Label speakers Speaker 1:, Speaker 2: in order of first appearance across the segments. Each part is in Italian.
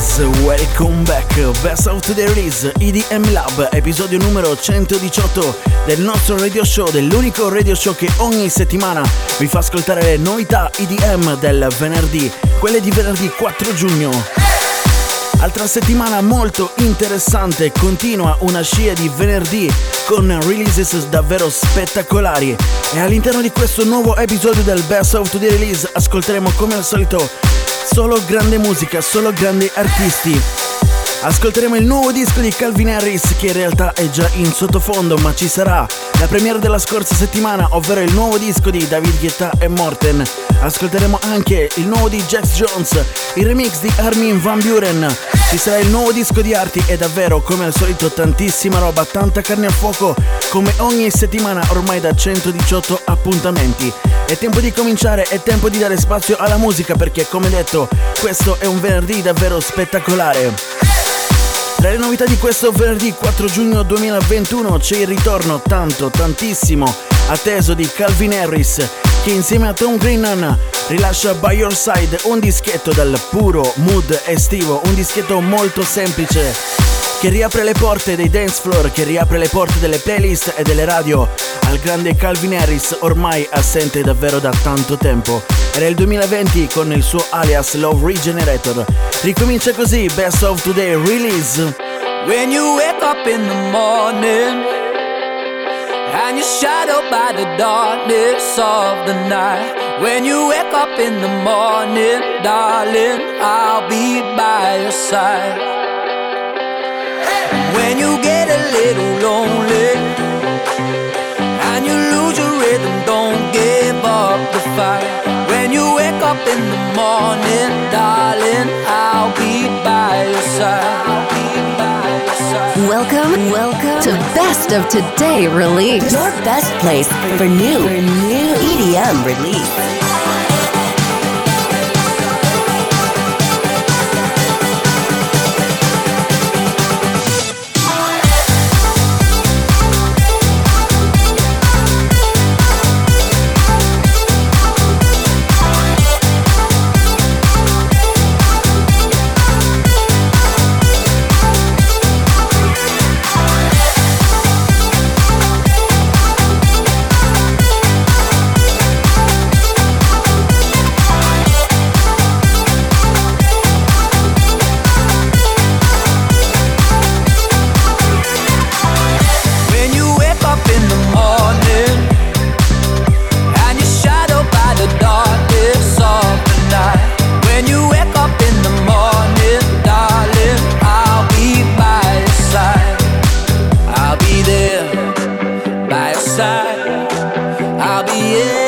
Speaker 1: guys, welcome back. Best of the Release EDM Lab, episodio numero 118 del nostro radio show, dell'unico radio show che ogni settimana vi fa ascoltare le novità EDM del venerdì, quelle di venerdì 4 giugno. Altra settimana molto interessante, continua una scia di venerdì con releases davvero spettacolari e all'interno di questo nuovo episodio del Best of the Release ascolteremo come al solito solo grande musica, solo grandi artisti. Ascolteremo il nuovo disco di Calvin Harris che in realtà è già in sottofondo ma ci sarà la premiere della scorsa settimana ovvero il nuovo disco di David Guetta e Morten. Ascolteremo anche il nuovo di Jax Jones, il remix di Armin Van Buren. Ci sarà il nuovo disco di Arti e davvero come al solito tantissima roba, tanta carne a fuoco come ogni settimana ormai da 118 appuntamenti. È tempo di cominciare, è tempo di dare spazio alla musica perché come detto questo è un venerdì davvero spettacolare. Tra le novità di questo venerdì 4 giugno 2021 c'è il ritorno tanto, tantissimo atteso di Calvin Harris che insieme a Tom Grennan rilascia By Your Side un dischetto dal puro mood estivo, un dischetto molto semplice che riapre le porte dei dance floor, che riapre le porte delle playlist e delle radio al grande Calvin Harris ormai assente davvero da tanto tempo. Era il 2020 con il suo alias Love Regenerator. Ricomincia così Best of Today Release.
Speaker 2: When you wake up in the morning and you're shadowed by the darkness of the night. When you wake up in the morning, darling, I'll be by your side. When you get a little lonely and you lose your rhythm, don't give up the fight. When you wake up in the morning, darling, I'll be by your side.
Speaker 3: Welcome, welcome to Best of Today release.
Speaker 4: Your best place for new, for new EDM release.
Speaker 2: I'll be everything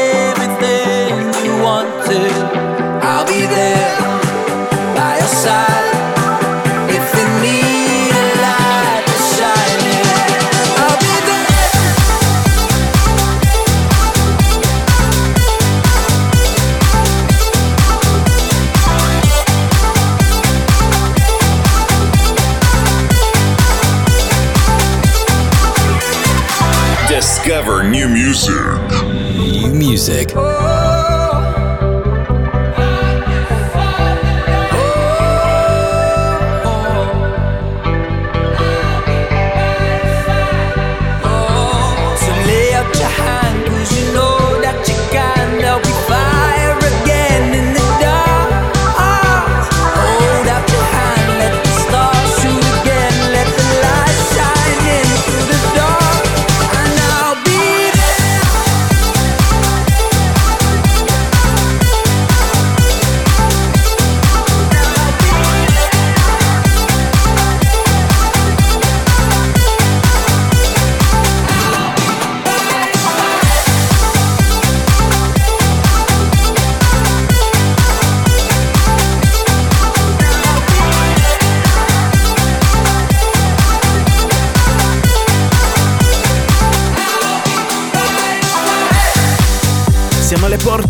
Speaker 5: music.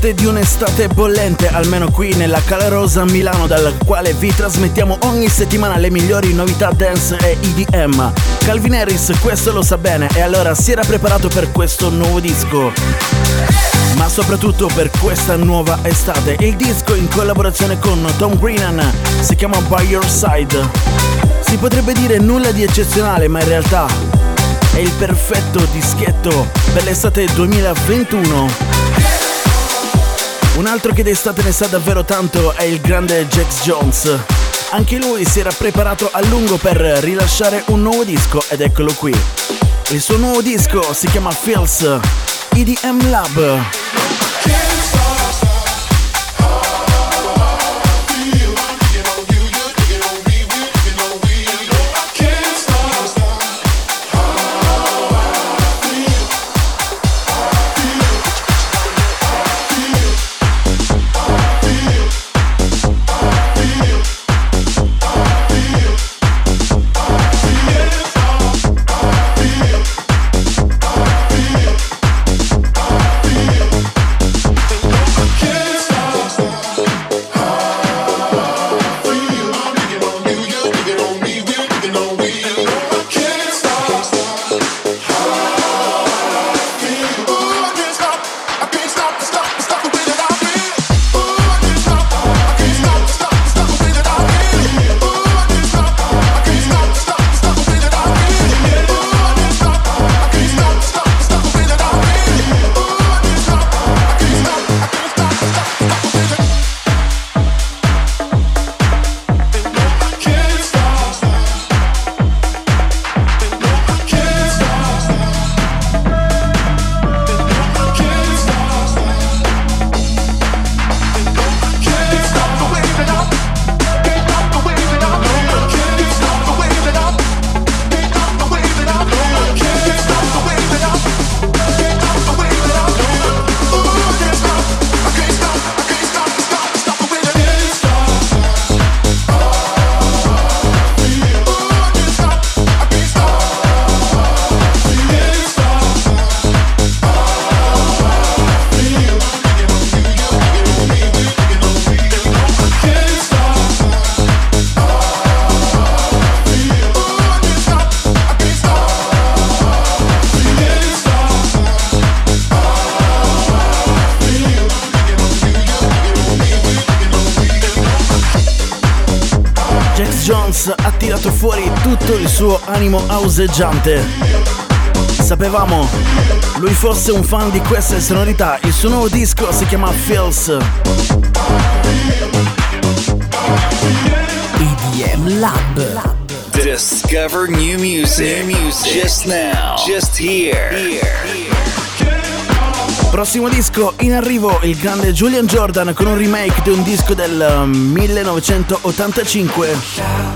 Speaker 1: Porte di un'estate bollente, almeno qui nella calorosa Milano, dal quale vi trasmettiamo ogni settimana le migliori novità dance e EDM. Calvin Harris questo lo sa bene e allora si era preparato per questo nuovo disco. Ma soprattutto per questa nuova estate. Il disco in collaborazione con Tom Greenan si chiama By Your Side. Si potrebbe dire nulla di eccezionale, ma in realtà è il perfetto dischetto per l'estate 2021. Un altro che d'estate ne sa davvero tanto è il grande Jax Jones. Anche lui si era preparato a lungo per rilasciare un nuovo disco ed eccolo qui. Il suo nuovo disco si chiama Feels EDM Lab. Animo auseggiante. Sapevamo lui fosse un fan di queste sonorità, il suo nuovo disco si chiama Feels.
Speaker 6: EDM Lab.
Speaker 5: Discover new music. New music. Just now. Just here. here.
Speaker 1: Prossimo disco in arrivo il grande Julian Jordan con un remake di un disco del 1985.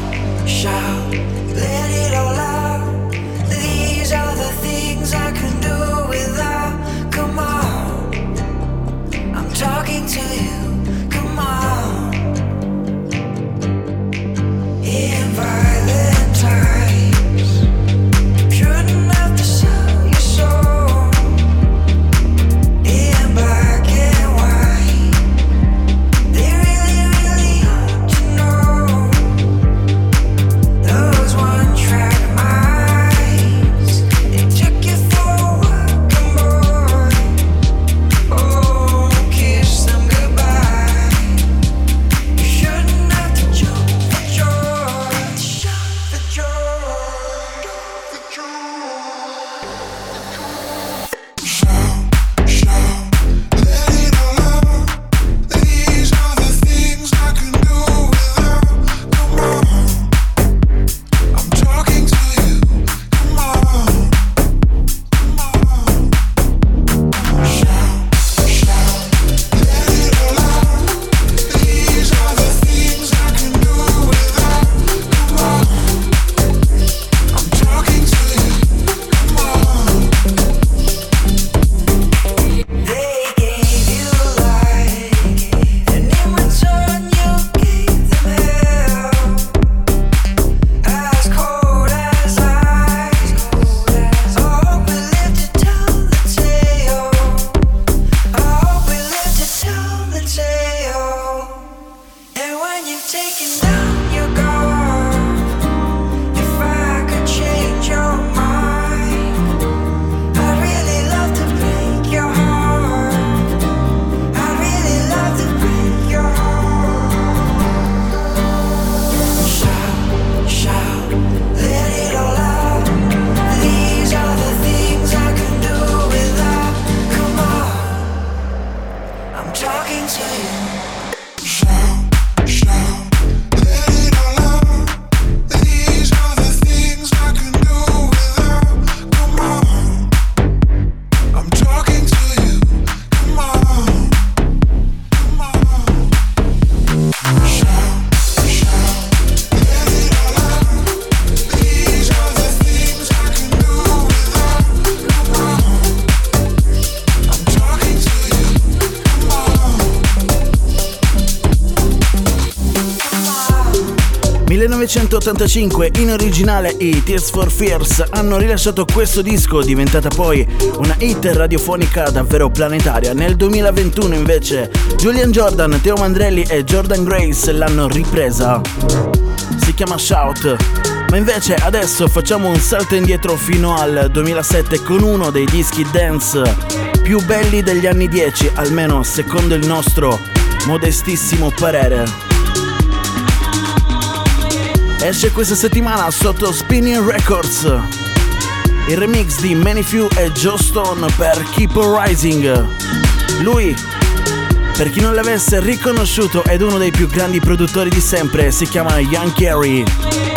Speaker 7: 1985 in originale i Tears for Fears hanno rilasciato questo disco, diventata poi una hit radiofonica davvero planetaria. Nel 2021 invece Julian Jordan, Teo Mandrelli e Jordan Grace l'hanno ripresa. Si chiama Shout. Ma invece adesso facciamo un salto indietro fino al 2007 con uno dei dischi dance più belli degli anni 10, almeno secondo il nostro modestissimo parere esce questa settimana sotto Spinning Records. Il remix di Many Few e Joe Stone per Keep Rising. Lui, per chi non l'avesse riconosciuto, è uno dei più grandi produttori di sempre, si chiama Young Carey.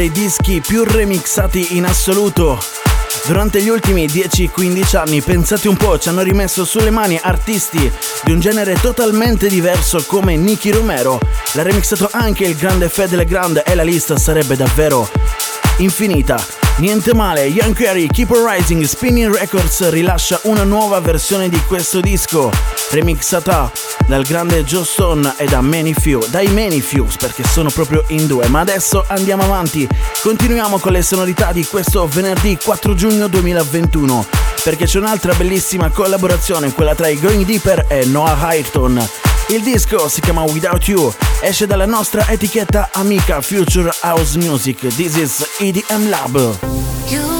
Speaker 7: Dei dischi più remixati in assoluto. Durante gli ultimi 10-15 anni, pensate un po', ci hanno rimesso sulle mani artisti di un genere totalmente diverso come Nicky Romero. L'ha remixato anche il grande Fede Grande e la lista sarebbe davvero infinita. Niente male, Young Carey, Keep on Rising, Spinning Records rilascia una nuova versione di questo disco, remixata dal grande Joe Stone e da Many Few, dai Many Fews perché sono proprio in due, ma adesso andiamo avanti, continuiamo con le sonorità di questo venerdì 4 giugno 2021, perché c'è un'altra bellissima collaborazione, quella tra i Going Deeper e Noah Ayrton.
Speaker 8: Il disco si chiama Without You, esce dalla nostra etichetta amica Future House Music. This is EDM Lab.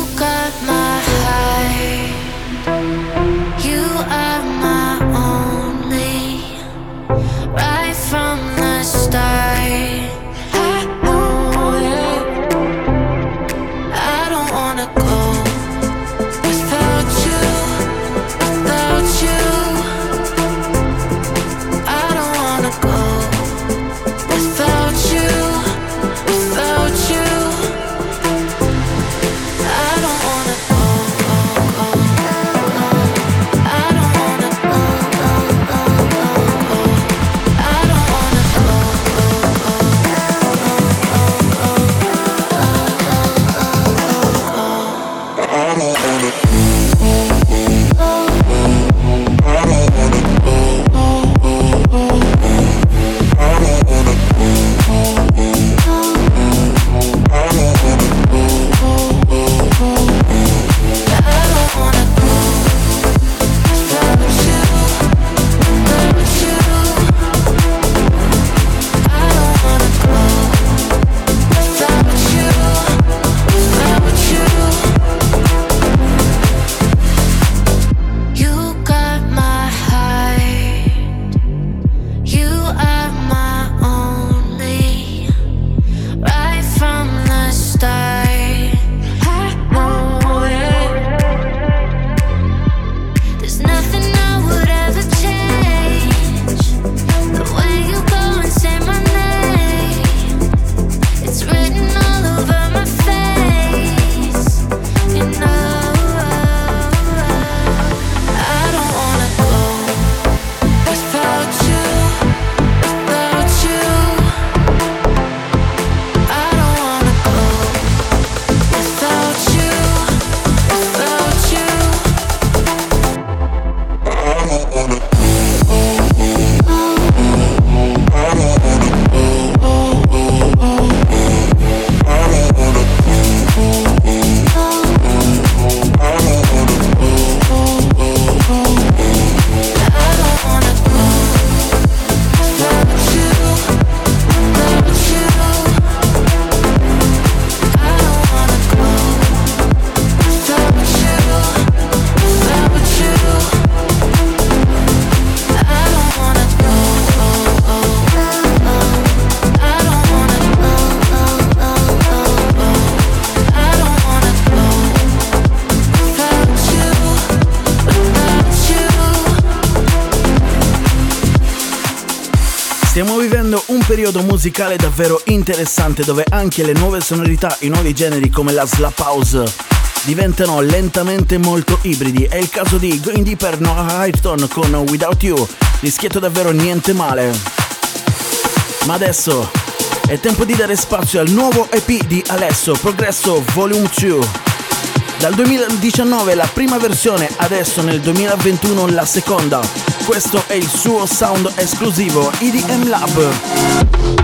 Speaker 8: musicale davvero interessante dove anche le nuove sonorità, i nuovi generi come la slap house diventano lentamente molto ibridi. È il caso di Going Deeper Noah Hypton con Without You, rischietto davvero niente male. Ma adesso è tempo di dare spazio al nuovo EP di Alesso, Progresso Volume 2. Dal 2019 la prima versione, adesso nel 2021 la seconda. Questo è il suo sound esclusivo EDM Lab.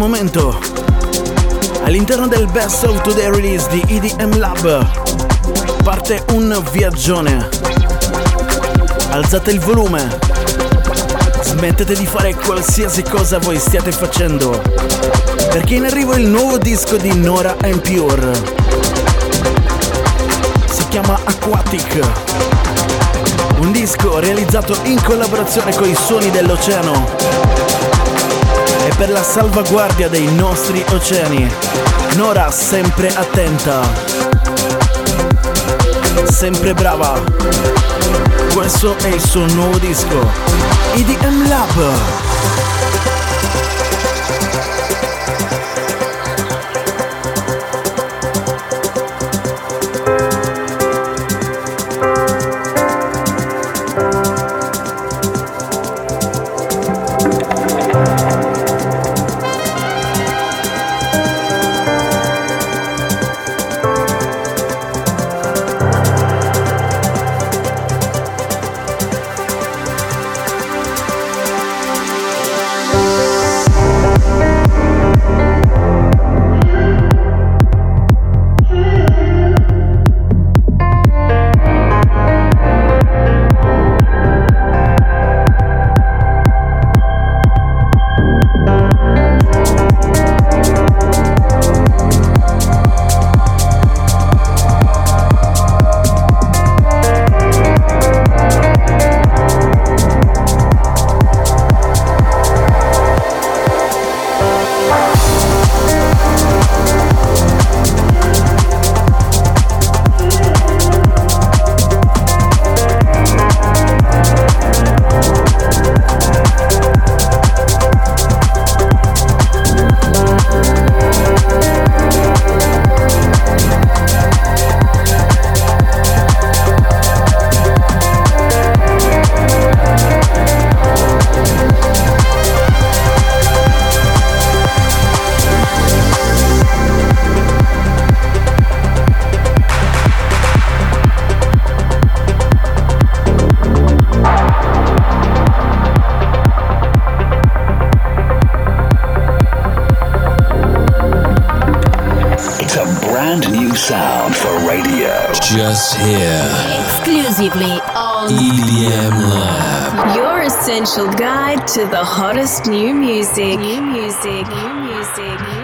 Speaker 1: Momento all'interno del Best of Today Release di EDM Lab parte un viaggione. Alzate il volume. Smettete di fare qualsiasi cosa voi stiate facendo. Perché in arrivo il nuovo disco di Nora and Pure. Si chiama Aquatic. Un disco realizzato in collaborazione con i suoni dell'oceano per la salvaguardia dei nostri oceani. Nora sempre attenta, sempre brava. Questo è il suo nuovo disco, EDM Lab.
Speaker 5: Sound for radio.
Speaker 9: Just here.
Speaker 3: Exclusively on
Speaker 9: EDM Lab.
Speaker 10: Your essential guide to the hottest new music. New music. New music. New music.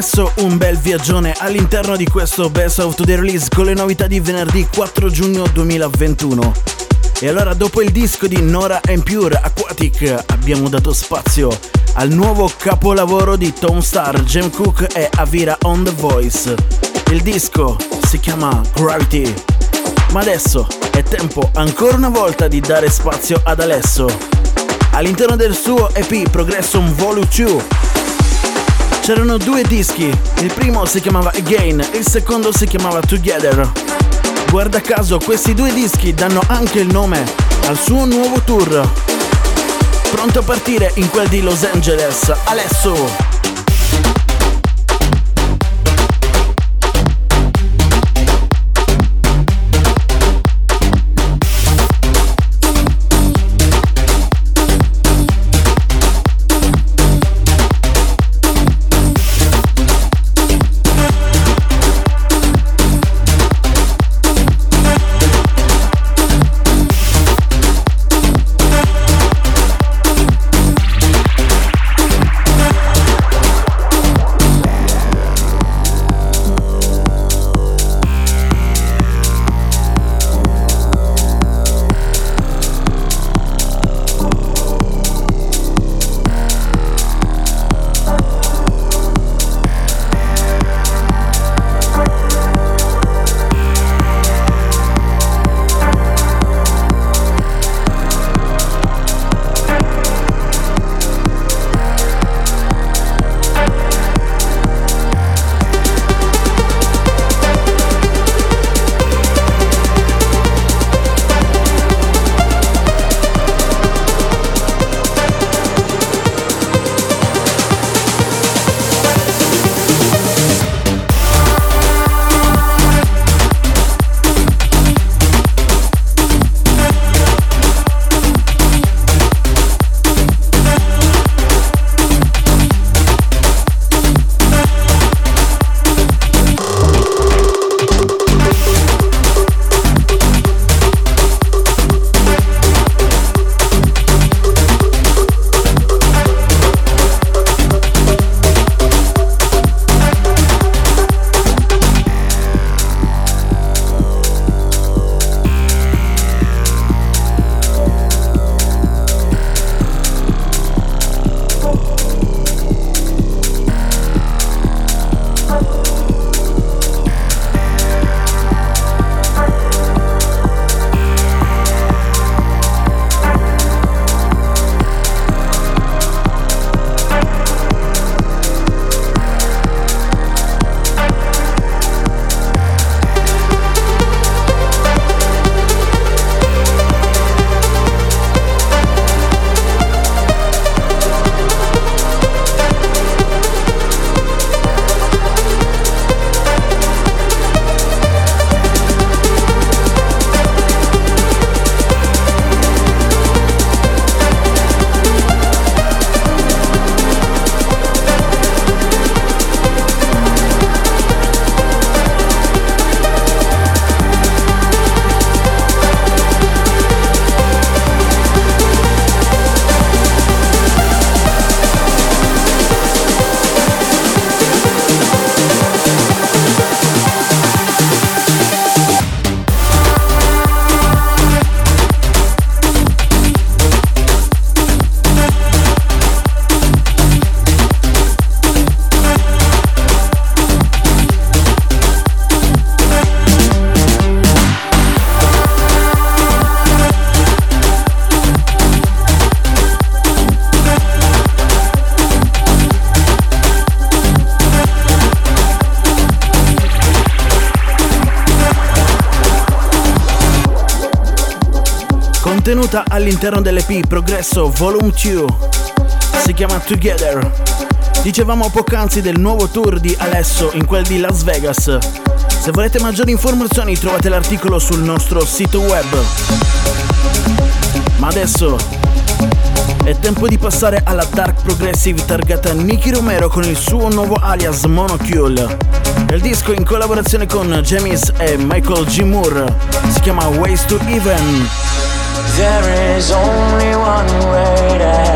Speaker 1: Promesso un bel viaggione all'interno di questo Best of the Release con le novità di venerdì 4 giugno 2021. E allora dopo il disco di Nora and Pure Aquatic abbiamo dato spazio al nuovo capolavoro di Tom Star, Jim Cook e Avira on the Voice. Il disco si chiama Gravity. Ma adesso è tempo ancora una volta di dare spazio ad Alesso. All'interno del suo EP Progression Volume 2 c'erano due dischi, il primo si chiamava Again, il secondo si chiamava Together. Guarda caso, questi due dischi danno anche il nome al suo nuovo tour. Pronto a partire in quel di Los Angeles, Alesso! All'interno dell'EP Progresso Volume 2. Si chiama Together. Dicevamo poc'anzi del nuovo tour di Alesso in quel di Las Vegas. Se volete maggiori informazioni trovate l'articolo sul nostro sito web. Ma adesso è tempo di passare alla dark progressive targata Nicky Romero con il suo nuovo alias Monocule. Il disco in collaborazione con Jamis e Michael G. Moore si chiama Ways to Even.
Speaker 7: There is only one way to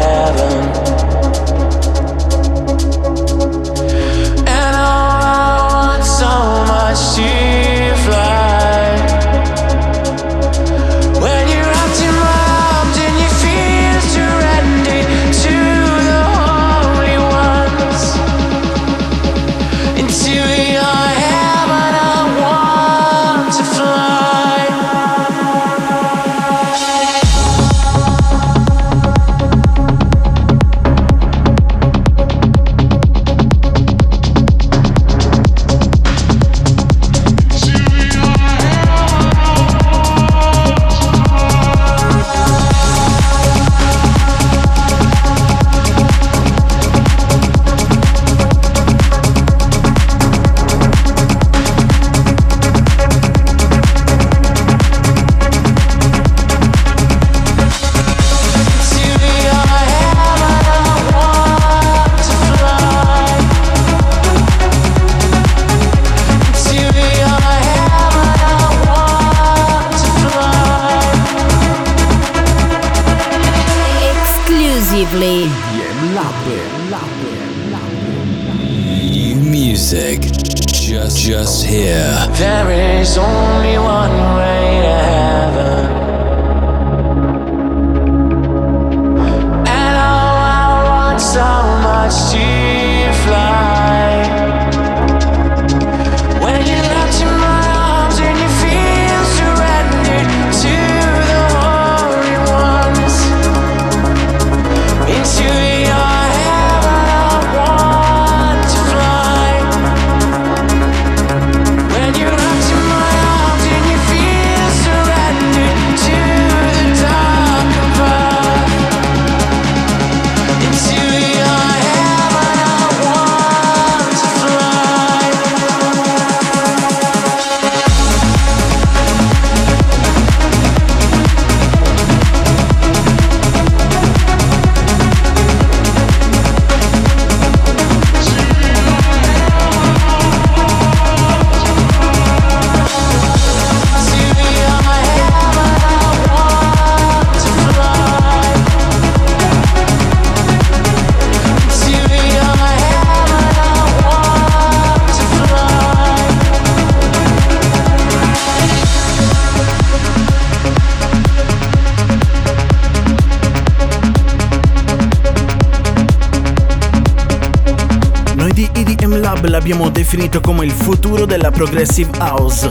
Speaker 1: Progressive House,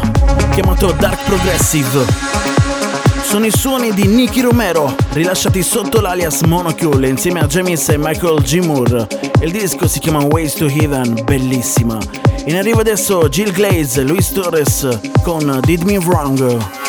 Speaker 1: chiamato Dark Progressive. Sono i suoni di Nicky Romero, rilasciati sotto l'alias Monocule insieme a James e Michael G. Moore. Il disco si chiama Ways to Heaven, bellissima. In arrivo adesso Jill Glaze, Luis Torres con Did Me Wrong.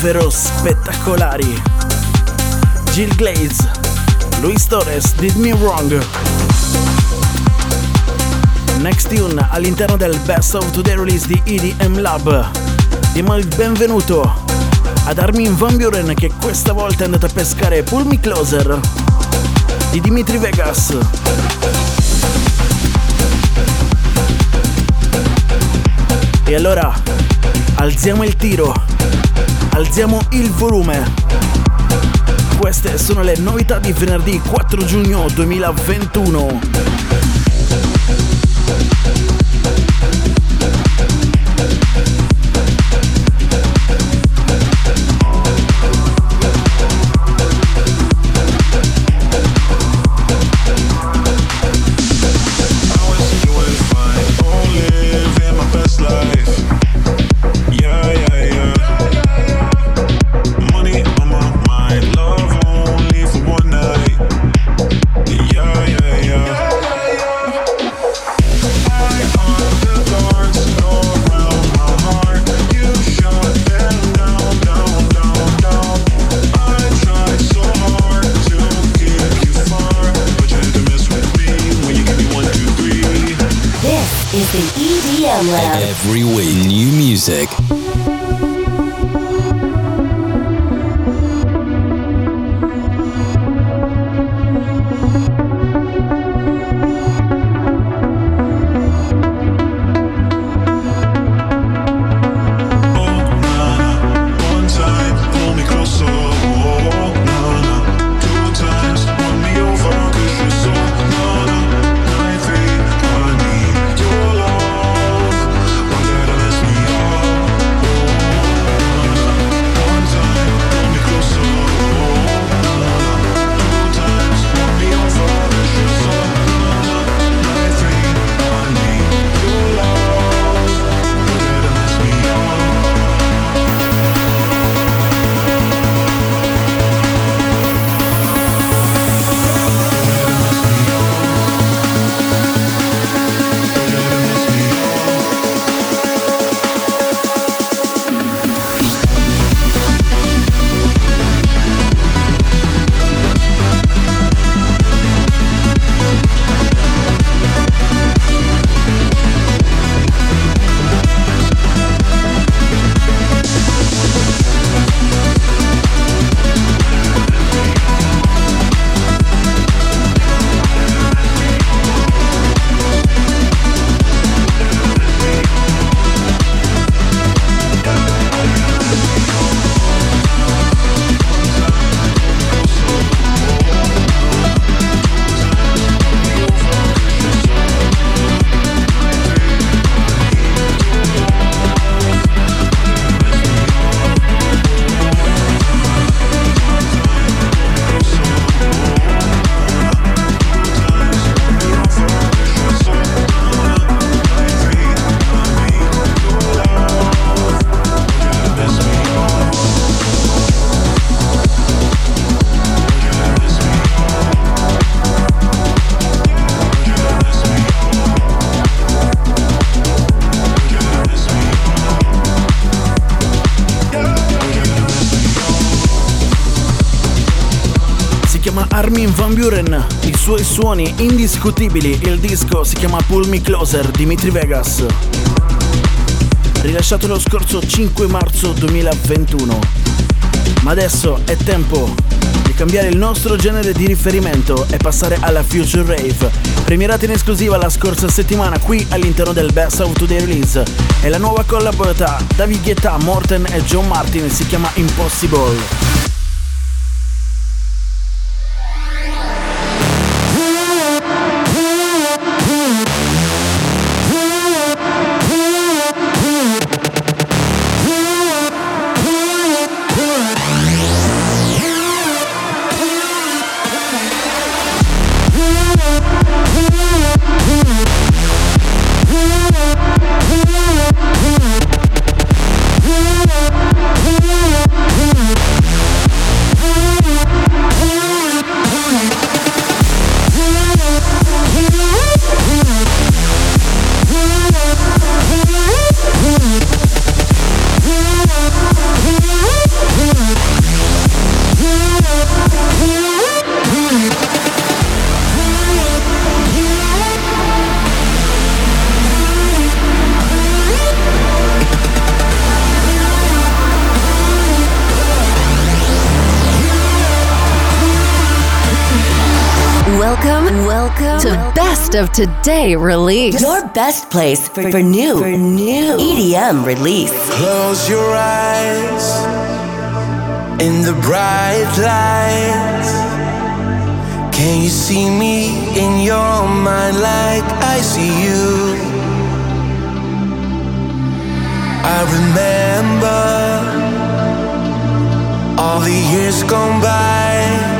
Speaker 1: davvero spettacolari. Jill Glaze, Luis Torres, Did Me Wrong. Next tune all'interno del Best of Today release di EDM Lab. Diamo il benvenuto ad Armin Van Buren che questa volta è andato a pescare Pull Me Closer di Dimitri Vegas. E allora alziamo il tiro alziamo il volume. Queste sono le novità di venerdì 4 giugno 2021.
Speaker 11: somewhere.
Speaker 12: Every week, new music.
Speaker 1: suoni indiscutibili, il disco si chiama Pull Me Closer Dimitri Vegas. Rilasciato lo scorso 5 marzo 2021. Ma adesso è tempo di cambiare il nostro genere di riferimento e passare alla Future Rave, premierata in esclusiva la scorsa settimana qui all'interno del Best Out Today Release. È la nuova collab tra David Morten e John Martin, si chiama Impossible.
Speaker 3: Of Today release.
Speaker 11: Your best place for, for new, for new EDM release.
Speaker 7: Close your eyes in the bright lights. Can you see me in your mind like I see you? I remember all the years gone by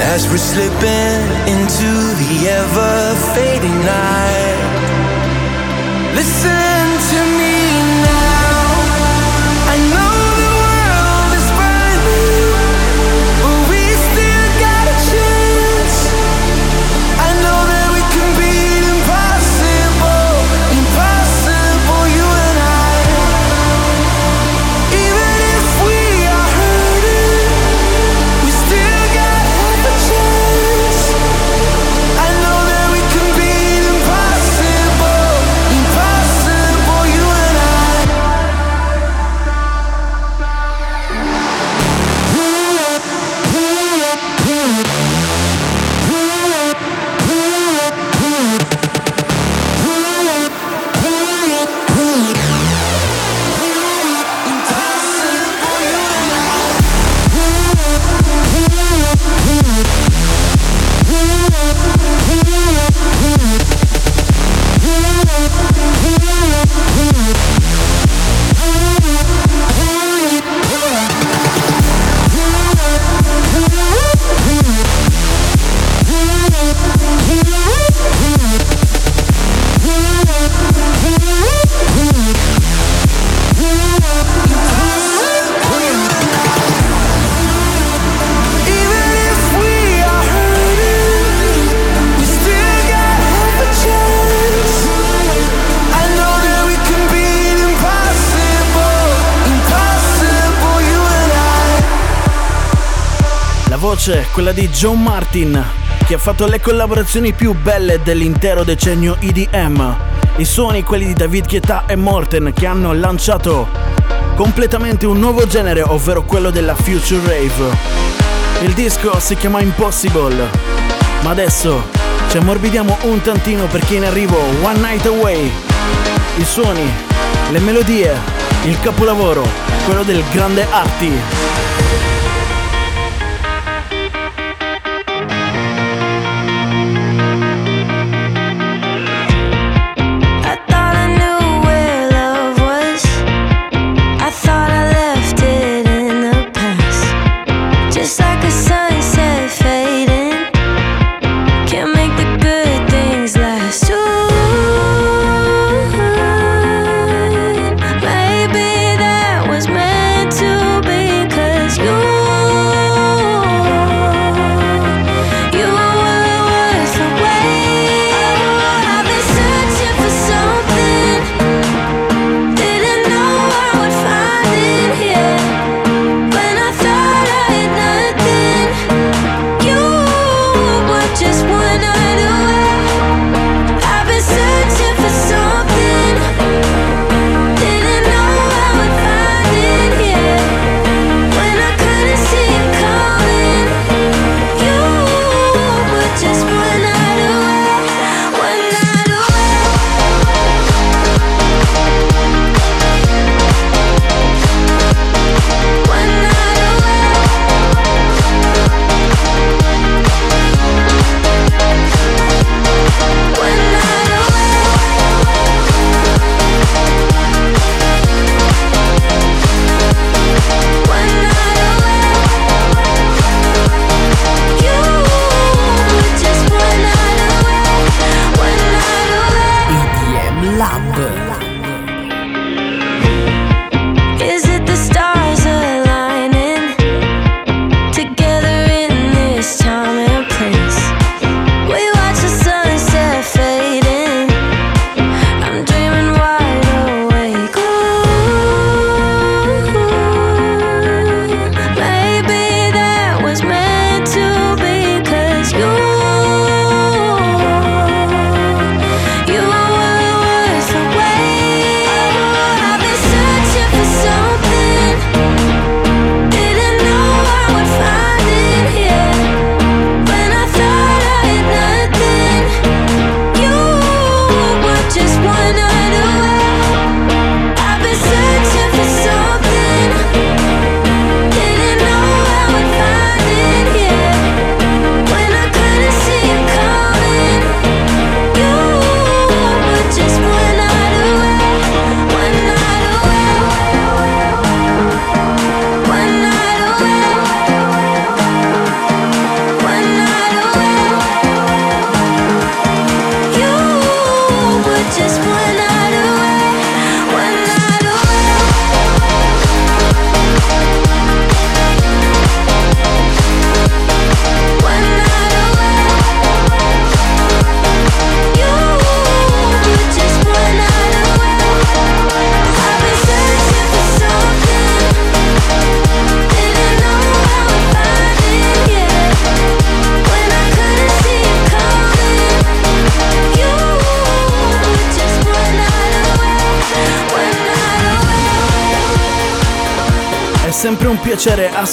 Speaker 7: as we're slipping into the ever fading night. Listen
Speaker 1: quella di John Martin, che ha fatto le collaborazioni più belle dell'intero decennio EDM. I suoni, quelli di David Guetta e Morten, che hanno lanciato completamente un nuovo genere, ovvero quello della Future Rave. Il disco si chiama Impossible, ma adesso ci ammorbidiamo un tantino perché in arrivo One Night Away. I suoni, le melodie, il capolavoro, quello del grande Arti.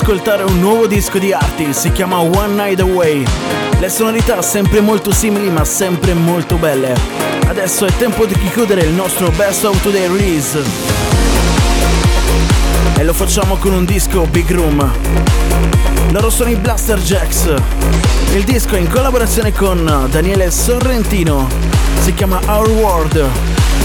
Speaker 1: Ascoltare un nuovo disco di Arti, si chiama One Night Away. Le sonorità sempre molto simili ma sempre molto belle. Adesso è tempo di chiudere il nostro Best of Today Release. E lo facciamo con un disco Big Room. Loro sono i Blaster Jacks. Il disco è in collaborazione con Daniele Sorrentino. Si chiama Our World.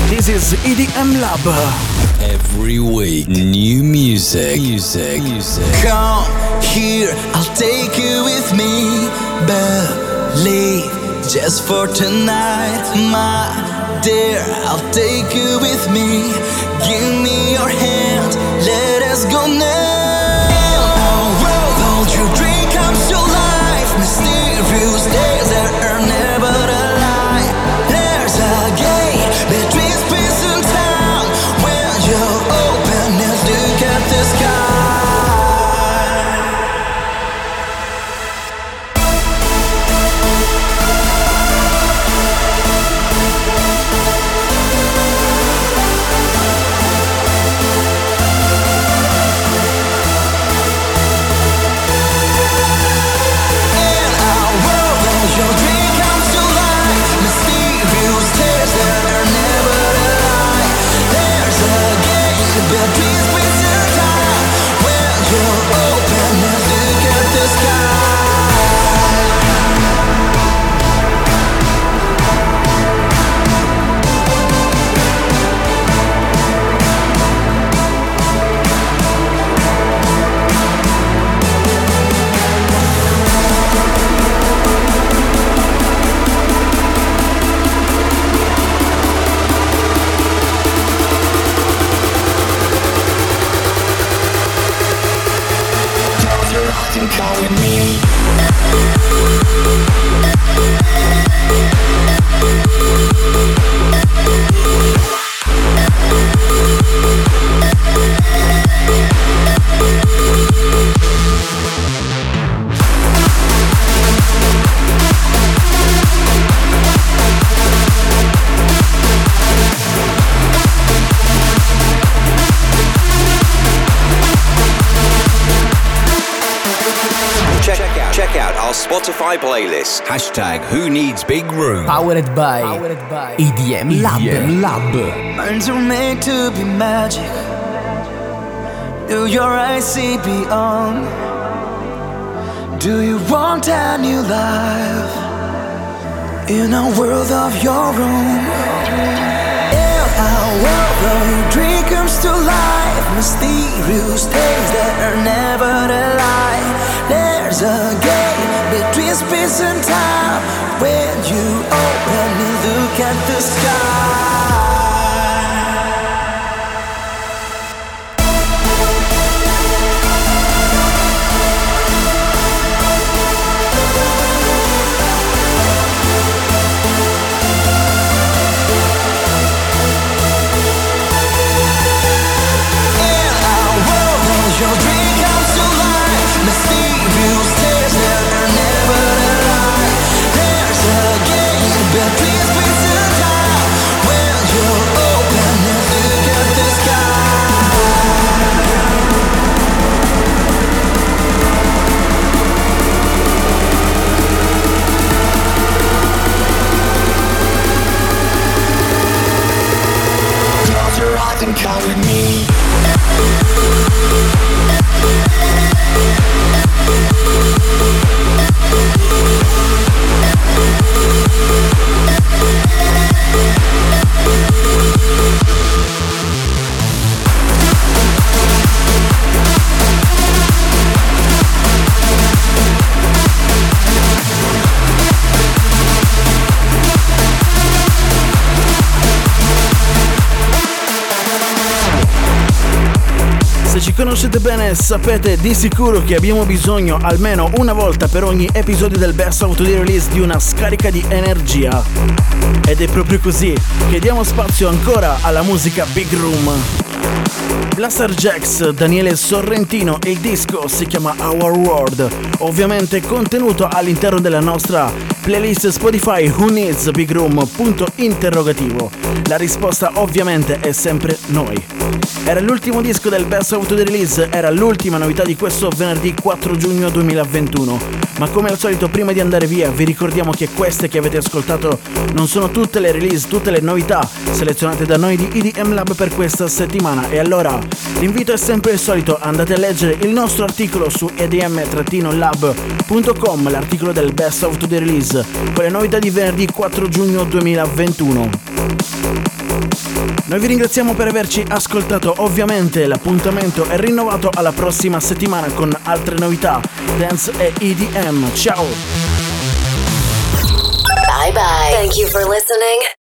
Speaker 1: This is EDM Lab.
Speaker 5: Every week, new music. Music. Music.
Speaker 6: Come here, I'll take you with me. Believe just for tonight, my dear. I'll take you with me. Give me your hand, let us go now. Close your eyes and come with me.
Speaker 13: Spotify playlist. Hashtag Who Needs Big Room.
Speaker 2: Powered by, EDM Lab. EDM Lab.
Speaker 6: Minds are made to be magic. Do your eyes see beyond? Do you want a new life in a world of your own? In a world where your dream comes to life, mysterious days that are never a lie. There's a gate between space and time. When you open and look at the sky. Close your eyes and come with me.
Speaker 1: Conoscete bene sapete di sicuro che abbiamo bisogno almeno una volta per ogni episodio del Best of the Release di una scarica di energia. Ed è proprio così che diamo spazio ancora alla musica Big Room. Blaster Jacks, Daniele Sorrentino, il disco si chiama Our World, ovviamente contenuto all'interno della nostra playlist Spotify Who Needs Big Room? Punto interrogativo. La risposta ovviamente è sempre noi. Era l'ultimo disco del Best of the Release, era l'ultima novità di questo venerdì 4 giugno 2021. Ma come al solito prima di andare via vi ricordiamo che queste che avete ascoltato non sono tutte le release, tutte le novità selezionate da noi di EDM Lab per questa settimana e allora l'invito è sempre il solito, andate a leggere il nostro articolo su edm-lab.com, l'articolo del Best of the Release, con le novità di venerdì 4 giugno 2021. Noi vi ringraziamo per averci ascoltato, ovviamente l'appuntamento è rinnovato alla prossima settimana con altre novità, dance e EDM. Ciao!
Speaker 11: Bye bye. Thank you for listening.